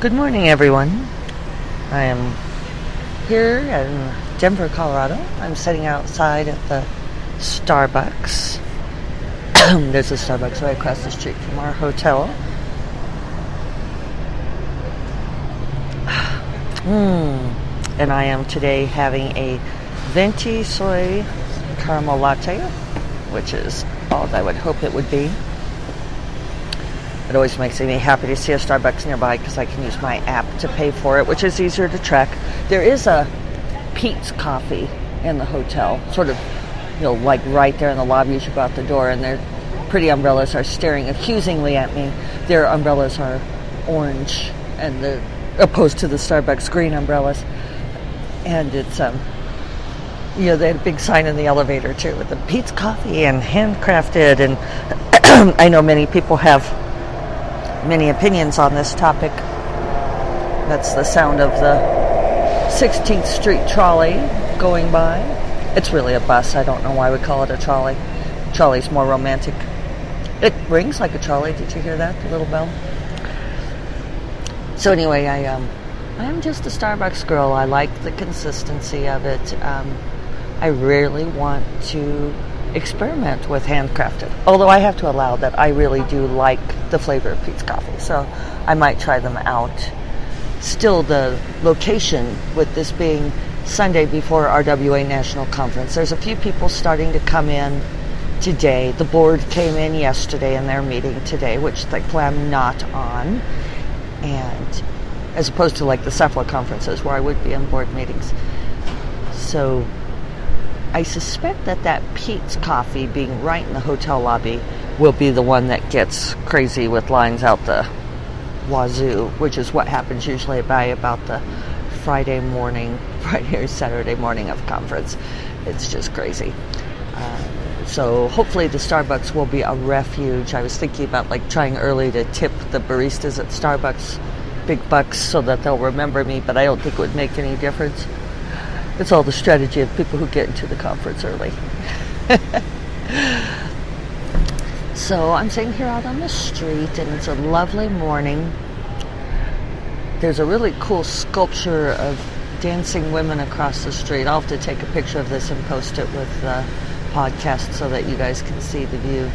Good morning, everyone. I am here in Denver, Colorado. I'm sitting outside at the Starbucks. There's a Starbucks right across the street from our hotel. Mm. And I am today having a venti soy caramel latte, which is all I would hope it would be. It always makes me happy to see a Starbucks nearby because I can use my app to pay for it, which is easier to track. There is a Peet's Coffee in the hotel, sort of, you know, like right there in the lobby as you go out the door, and their pretty umbrellas are staring accusingly at me. Their umbrellas are orange, and the opposed to the Starbucks green umbrellas, and it's um, you know, they had a big sign in the elevator too with the Peet's Coffee and handcrafted, and I know many people have many opinions on this topic. That's the sound of the 16th Street trolley going by. It's really a bus. I don't know why we call it a trolley. Trolley's more romantic. It rings like a trolley. Did you hear that? The little bell. So anyway, I um, I'm just a Starbucks girl. I like the consistency of it. Um, I rarely want to experiment with handcrafted. Although I have to allow that I really do like the flavor of Peet's coffee, so I might try them out. Still, the location with this being Sunday before RWA National Conference, there's a few people starting to come in today. The board came in yesterday in they're meeting today, which thankfully I'm not on. And as opposed to like the SFWA conferences where I would be in board meetings. So I suspect that that Peet's coffee being right in the hotel lobby will be the one that gets crazy with lines out the wazoo, which is what happens usually by about the Friday morning, Friday or Saturday morning of conference. It's just crazy. Uh, so hopefully the Starbucks will be a refuge. I was thinking about like trying early to tip the baristas at Starbucks big bucks so that they'll remember me, but I don't think it would make any difference. It's all the strategy of people who get into the conference early. so I'm sitting here out on the street, and it's a lovely morning. There's a really cool sculpture of dancing women across the street. I'll have to take a picture of this and post it with the podcast so that you guys can see the view.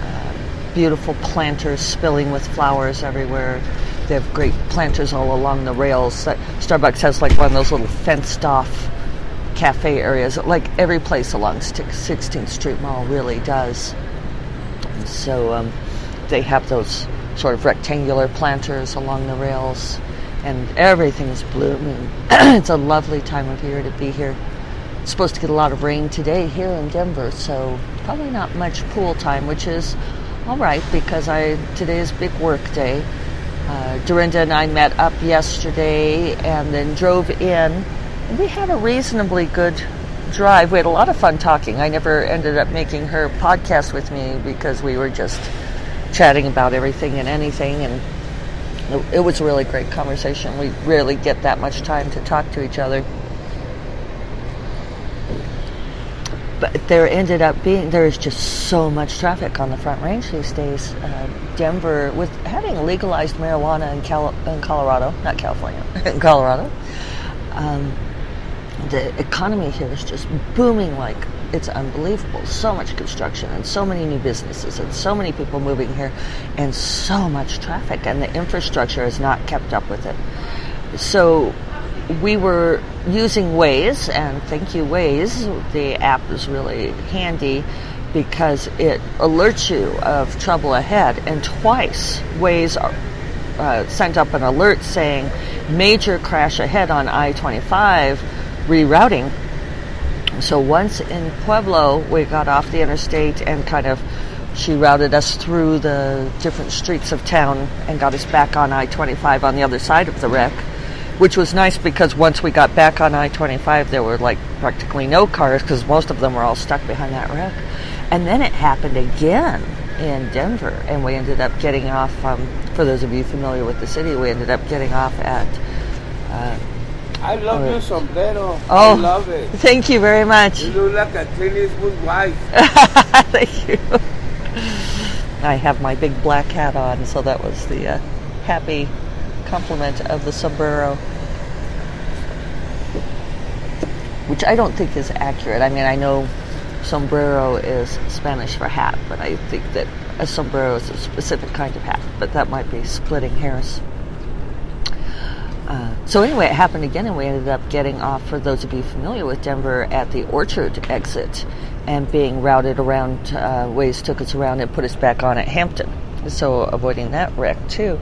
Uh, beautiful planters spilling with flowers everywhere they have great planters all along the rails. Starbucks has like one of those little fenced off cafe areas, like every place along 16th Street Mall really does. So um, they have those sort of rectangular planters along the rails, and everything is blooming. it's a lovely time of year to be here. It's supposed to get a lot of rain today here in Denver, so probably not much pool time, which is all right because I today is big work day. Uh, Dorinda and I met up yesterday and then drove in. We had a reasonably good drive. We had a lot of fun talking. I never ended up making her podcast with me because we were just chatting about everything and anything. And it, it was a really great conversation. We rarely get that much time to talk to each other. But there ended up being there is just so much traffic on the Front Range these days. Uh, Denver, with having legalized marijuana in, Cal- in Colorado, not California, in Colorado, um, the economy here is just booming like it's unbelievable. So much construction and so many new businesses and so many people moving here and so much traffic, and the infrastructure has not kept up with it. So we were using Waze, and thank you, Waze. The app is really handy because it alerts you of trouble ahead. And twice, Waze uh, sent up an alert saying major crash ahead on I 25 rerouting. So once in Pueblo, we got off the interstate and kind of she routed us through the different streets of town and got us back on I 25 on the other side of the wreck which was nice because once we got back on I-25, there were like practically no cars because most of them were all stuck behind that wreck. And then it happened again in Denver, and we ended up getting off. Um, for those of you familiar with the city, we ended up getting off at. Uh, I love uh, your sombrero. Oh, I love it. Thank you very much. You look like a Clint Eastwood wife. thank you. I have my big black hat on, so that was the uh, happy complement of the sombrero, which I don't think is accurate. I mean, I know sombrero is Spanish for hat, but I think that a sombrero is a specific kind of hat, but that might be splitting hairs. Uh, so anyway, it happened again, and we ended up getting off. For those of you familiar with Denver, at the Orchard exit, and being routed around. Uh, Waze took us around and put us back on at Hampden, so avoiding that wreck too.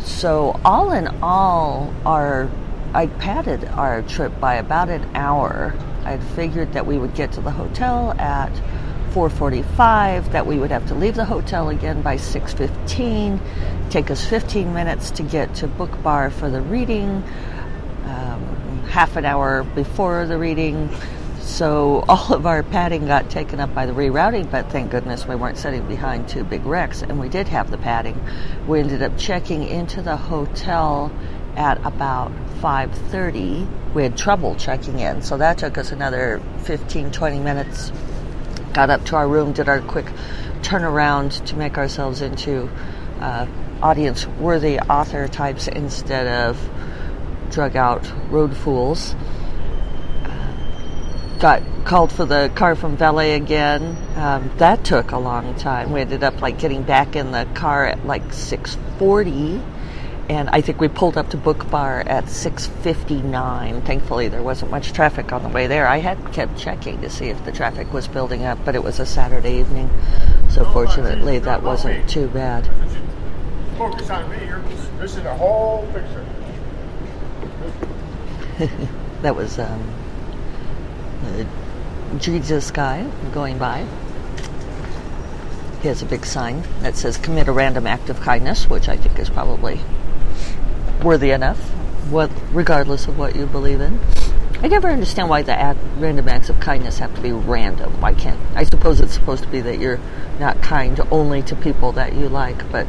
So all in all, our I padded our trip by about an hour. I'd figured that we would get to the hotel at 4:45, that we would have to leave the hotel again by 6:15, take us 15 minutes to get to Book Bar for the reading, um, half an hour before the reading. So all of our padding got taken up by the rerouting, but thank goodness we weren't sitting behind two big wrecks, and we did have the padding. We ended up checking into the hotel at about 5.30 we had trouble checking in so that took us another 15 20 minutes. Got up to our room did our quick turnaround to make ourselves into uh, audience worthy author types instead of drug out road fools got called for the car from valet again um, that took a long time we ended up like getting back in the car at like 640 and I think we pulled up to Book Bar at 6:59. Thankfully, there wasn't much traffic on the way there. I had kept checking to see if the traffic was building up, but it was a Saturday evening, so fortunately that wasn't too bad. Focus on me. You're missing the whole picture. that was um, Uh, Jesus guy going by. He has a big sign that says "Commit a random act of kindness," which I think is probably worthy enough, what, regardless of what you believe in. I never understand why the act, random acts of kindness have to be random. Why can't? I suppose it's supposed to be that you're not kind only to people that you like, but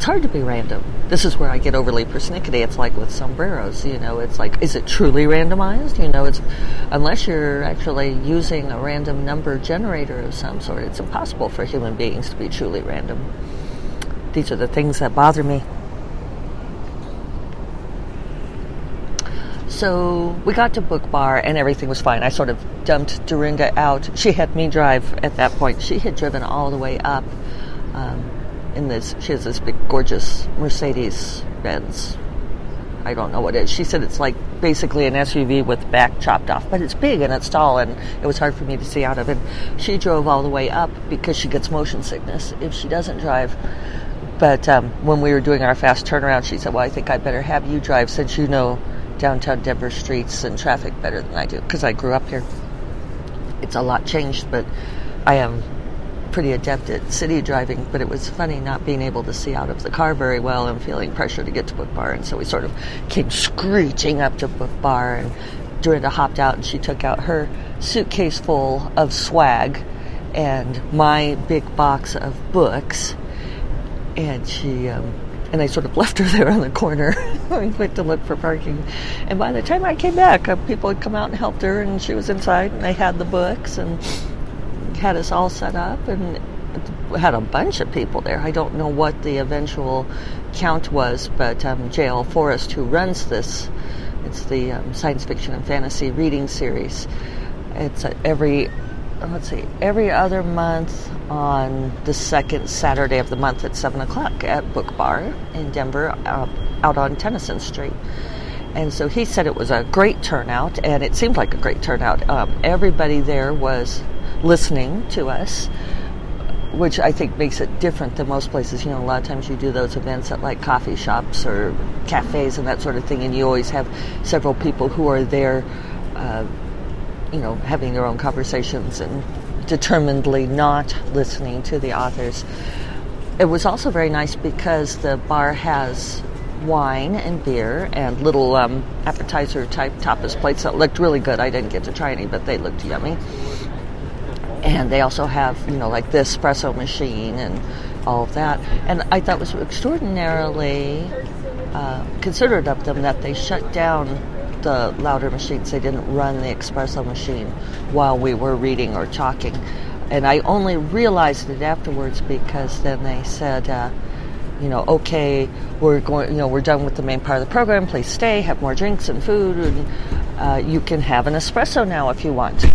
it's hard to be random. This is where I get overly persnickety. It's like with sombreros, you know, it's like, is it truly randomized? You know, it's, unless you're actually using a random number generator of some sort, it's impossible for human beings to be truly random. These are the things that bother me. So we got to Book Bar and everything was fine. I sort of dumped Dorinda out. She had me drive at that point. She had driven all the way up um, in this. She has this big, gorgeous Mercedes Benz. I don't know what it is. She said it's like basically an SUV with back chopped off, but it's big and it's tall, and it was hard for me to see out of it. She drove all the way up because she gets motion sickness if she doesn't drive. But um, when we were doing our fast turnaround, she said, "Well, I think I better have you drive since you know downtown Denver streets and traffic better than I do because I grew up here. It's a lot changed, but I am pretty adept at city driving, but it was funny not being able to see out of the car very well and feeling pressure to get to Book Bar. And so we sort of came screeching up to Book Bar, and Dorinda hopped out and she took out her suitcase full of swag and my big box of books. And she um, and I sort of left her there on the corner. we went to look for parking, and by the time I came back, uh, people had come out and helped her, and she was inside, and they had the books and had us all set up, and had a bunch of people there. I don't know what the eventual count was, but um, J.L. Forrest, who runs this, it's the um, science fiction and fantasy reading series. It's every let's see, every other month on the second Saturday of the month at 7 o'clock at Book Bar in Denver uh, out on Tennyson Street. And so he said it was a great turnout, and it seemed like a great turnout. Um, everybody there was listening to us, which I think makes it different than most places. You know, a lot of times you do those events at like coffee shops or cafes and that sort of thing, and you always have several people who are there. Uh, you know, having their own conversations and determinedly not listening to the authors. It was also very nice because the bar has wine and beer and little um, appetizer type tapas plates that looked really good. I didn't get to try any, but they looked yummy. And they also have, you know, like the espresso machine and all of that. And I thought it was extraordinarily uh, considerate of them that they shut down the louder machines. They didn't run the espresso machine while we were reading or talking. And I only realized it afterwards because then they said, uh, you know, okay, we're going, you know, we're done with the main part of the program. Please stay, have more drinks and food, and uh, you can have an espresso now if you want.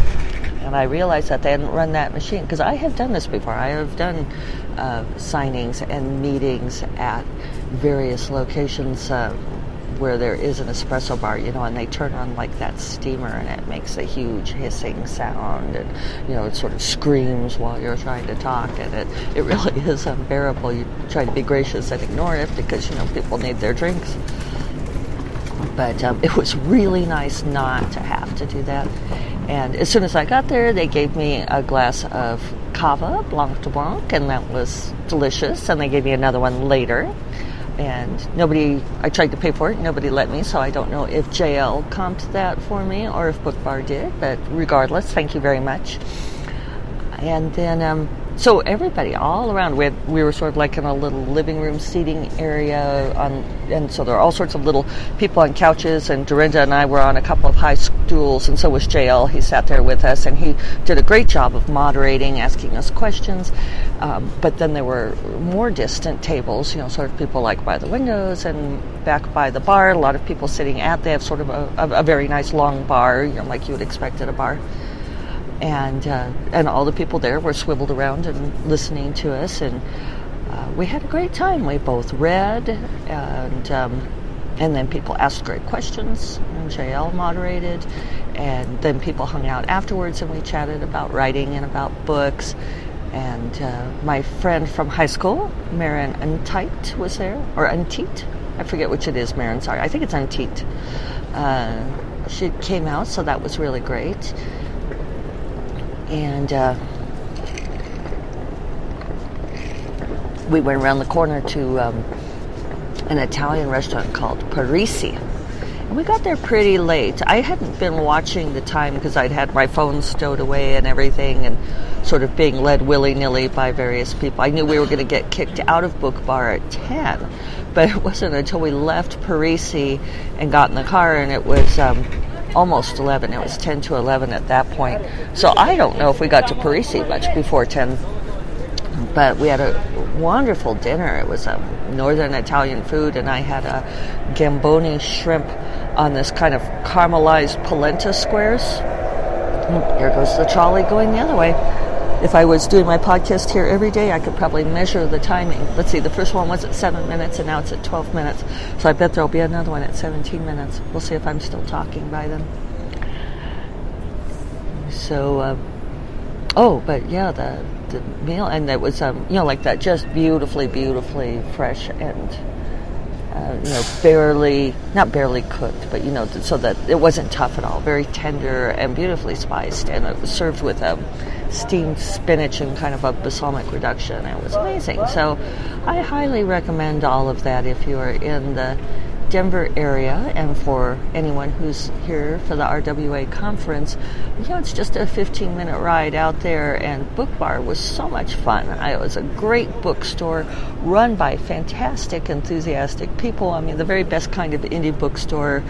And I realized that they hadn't run that machine because I have done this before. I have done uh, signings and meetings at various locations uh, where there is an espresso bar, you know, and they turn on like that steamer and it makes a huge hissing sound and, you know, it sort of screams while you're trying to talk and it, it really is unbearable. You try to be gracious and ignore it because, you know, people need their drinks. But um, it was really nice not to have to do that. And as soon as I got there, they gave me a glass of cava, blanc de blanc, and that was delicious. And they gave me another one later and nobody I tried to pay for it nobody let me so I don't know if JL comped that for me or if Book Bar did but regardless thank you very much and then um, so everybody all around we, had, we were sort of like in a little living room seating area on, and so there are all sorts of little people on couches and Dorinda and I were on a couple of high stools and so was JL he sat there with us and he did a great job of moderating asking us questions. Um, but then there were more distant tables you know sort of people like by the windows and back by the bar a lot of people sitting at they have sort of a, a, a very nice long bar you know like you would expect at a bar and uh, and all the people there were swiveled around and listening to us, and uh, we had a great time. We both read, and um, and then people asked great questions, and JL moderated, and then people hung out afterwards, and we chatted about writing and about books. And uh, my friend from high school, Marin Untite, was there, or Unteat. I forget which it is, Marin, sorry. I think it's Unteat. Uh, she came out, so that was really great and uh, we went around the corner to um, an Italian restaurant called Parisi. And we got there pretty late. I hadn't been watching the time because I'd had my phone stowed away and everything and sort of being led willy nilly by various people. I knew we were going to get kicked out of Book Bar at 10, but it wasn't until we left Parisi and got in the car and it was. Um, almost 11. It was 10 to 11 at that point. So I don't know if we got to Parisi much before 10. But we had a wonderful dinner. It was a northern Italian food, and I had a gamboni shrimp on this kind of caramelized polenta squares. Hmm, here goes the trolley going the other way. If I was doing my podcast here every day, I could probably measure the timing. Let's see, the first one was at 7 minutes and now it's at 12 minutes. So I bet there'll be another one at 17 minutes. We'll see if I'm still talking by then. So, uh, oh, but yeah, the, the meal, and it was, um, you know, like that, just beautifully, beautifully fresh and uh, you know, barely, not barely cooked, but you know, so that it wasn't tough at all. Very tender and beautifully spiced, and it was served with a steamed spinach and kind of a balsamic reduction. It was amazing. So, I highly recommend all of that if you are in the Denver area, and for anyone who's here for the RWA conference, you know, it's just a 15 minute ride out there, and Book Bar was so much fun. it was a great bookstore run by fantastic, enthusiastic people. I mean, the very best kind of indie bookstore,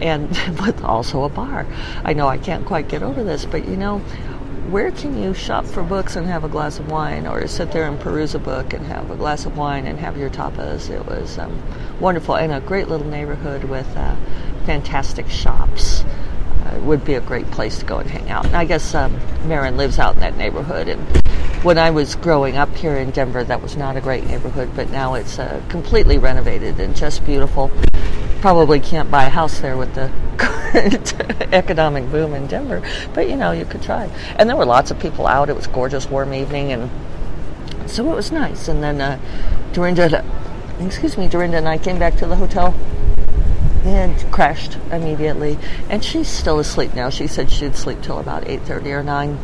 and with also a bar. I know I can't quite get over this, but you know, where can you shop for books and have a glass of wine, or sit there and peruse a book and have a glass of wine and have your tapas? It was um, wonderful and a great little neighborhood with uh, fantastic shops. Uh, it would be a great place to go and hang out. And I guess um, Marin lives out in that neighborhood. And when I was growing up here in Denver, that was not a great neighborhood, but now it's uh, completely renovated and just beautiful. Probably can't buy a house there with the economic boom in Denver, but you know, you could try. And there were lots of people out. It was gorgeous, warm evening, and so it was nice. And then uh, Dorinda, excuse me, Dorinda and I came back to the hotel and crashed immediately. And she's still asleep now. She said she'd sleep till about 8:30 or 9.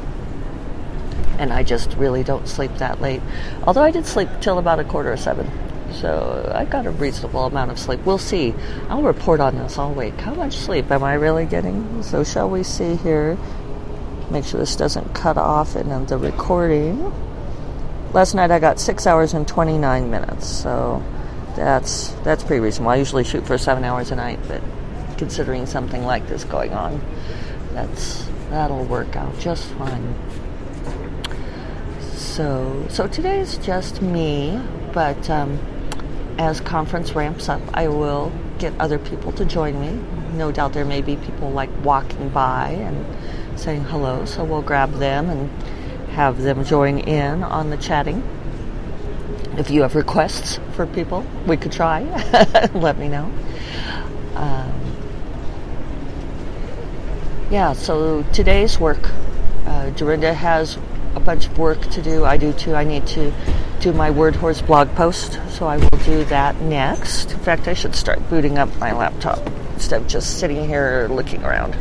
And I just really don't sleep that late. Although I did sleep till about a quarter of 7. So I got a reasonable amount of sleep. We'll see. I'll report on this all week. How much sleep am I really getting? So shall we see here? Make sure this doesn't cut off in the recording. Last night I got six hours and 29 minutes. So that's that's pretty reasonable. I usually shoot for seven hours a night, but considering something like this going on, that's that'll work out just fine. So so today's just me, but um, as conference ramps up, I will get other people to join me. No doubt there may be people like walking by and saying hello, so we'll grab them and have them join in on the chatting. If you have requests for people, we could try. Let me know. Um, yeah, so today's work. Uh, Dorinda has a bunch of work to do. I do too. I need to do my Word Whores blog post, so I will do that next. In fact, I should start booting up my laptop instead of just sitting here looking around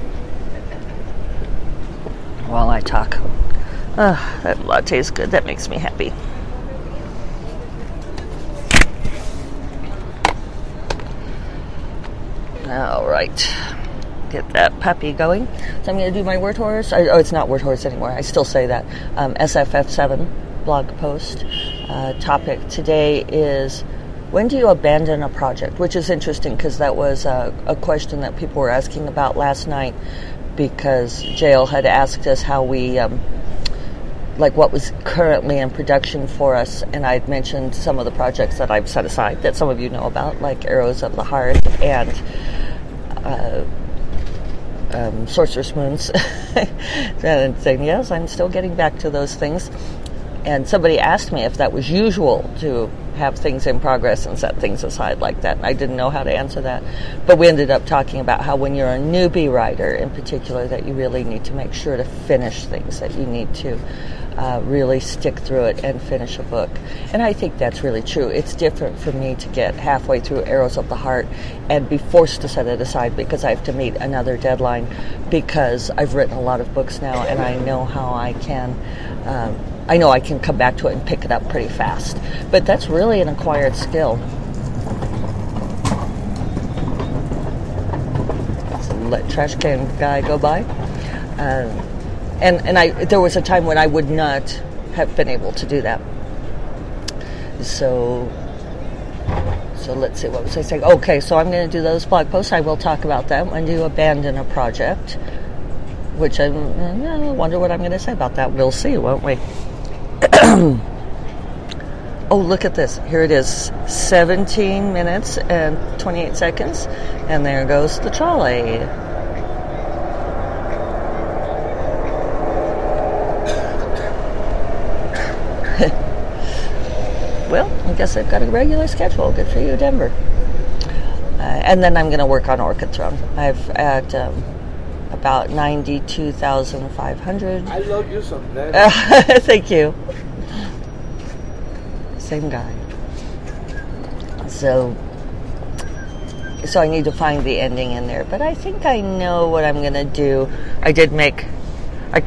while I talk. That latte is good. That makes me happy. All right. Get that puppy going. So I'm going to do my word horse. I, oh, it's not word horse anymore. I still say that. Um, SFF7 blog post. Uh, topic today is when do you abandon a project? Which is interesting because that was a, a question that people were asking about last night because JL had asked us how we. Um, like what was currently in production for us, and I'd mentioned some of the projects that I've set aside that some of you know about, like Arrows of the Heart and uh, um, Sorcerous Moons. and saying, yes, I'm still getting back to those things. And somebody asked me if that was usual to have things in progress and set things aside like that. And I didn't know how to answer that. But we ended up talking about how when you're a newbie writer in particular, that you really need to make sure to finish things, that you need to uh, really stick through it and finish a book. And I think that's really true. It's different for me to get halfway through Arrows of the Heart and be forced to set it aside because I have to meet another deadline because I've written a lot of books now and I know how I can. Um, I know I can come back to it and pick it up pretty fast. But that's really an acquired skill. let trash can guy go by. Um, and and I there was a time when I would not have been able to do that. So so let's see what was I saying. Okay, so I'm going to do those blog posts. I will talk about them when you abandon a project, which I, I wonder what I'm going to say about that. We'll see, won't we? oh, look at this. Here it is 17 minutes and 28 seconds. And there goes the trolley. well, I guess I've got a regular schedule. Good for you, Denver. Uh, and then I'm going to work on Orchid Throne. I've at um, about 92,500. I love you some Thank you. Same guy. So, so I need to find the ending in there. But I think I know what I'm going to do. I did make, I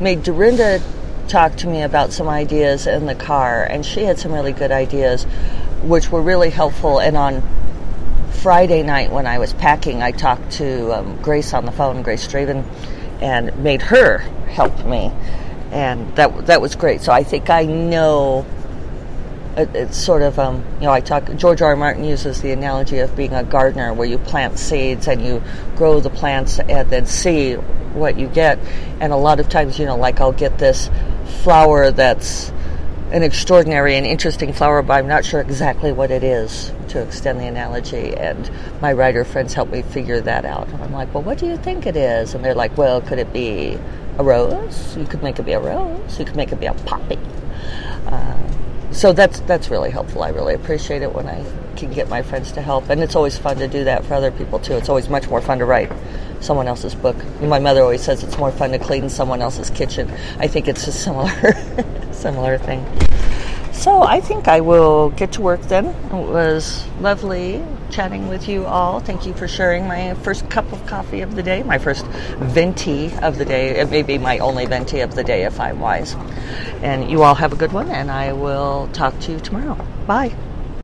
made Dorinda talk to me about some ideas in the car, and she had some really good ideas, which were really helpful. And on Friday night when I was packing, I talked to um, Grace on the phone, Grace Draven, and made her help me, and that that was great. So I think I know. it's sort of, um, you know, I talk. George R. R. Martin uses the analogy of being a gardener, where you plant seeds and you grow the plants and then see what you get. And a lot of times, you know, like I'll get this flower that's an extraordinary and interesting flower, but I'm not sure exactly what it is to extend the analogy. And my writer friends help me figure that out. And I'm like, well, what do you think it is? And they're like, well, could it be a rose? You could make it be a rose. You could make it be a poppy. Uh, so that's that's really helpful. I really appreciate it when I can get my friends to help, and it's always fun to do that for other people too. It's always much more fun to write someone else's book. My mother always says it's more fun to clean someone else's kitchen. I think it's a similar similar thing. So I think I will get to work then. It was lovely chatting with you all. Thank you for sharing my first cup of coffee of the day, my first venti of the day. It may be my only venti of the day if I'm wise. And you all have a good one, and I will talk to you tomorrow. Bye.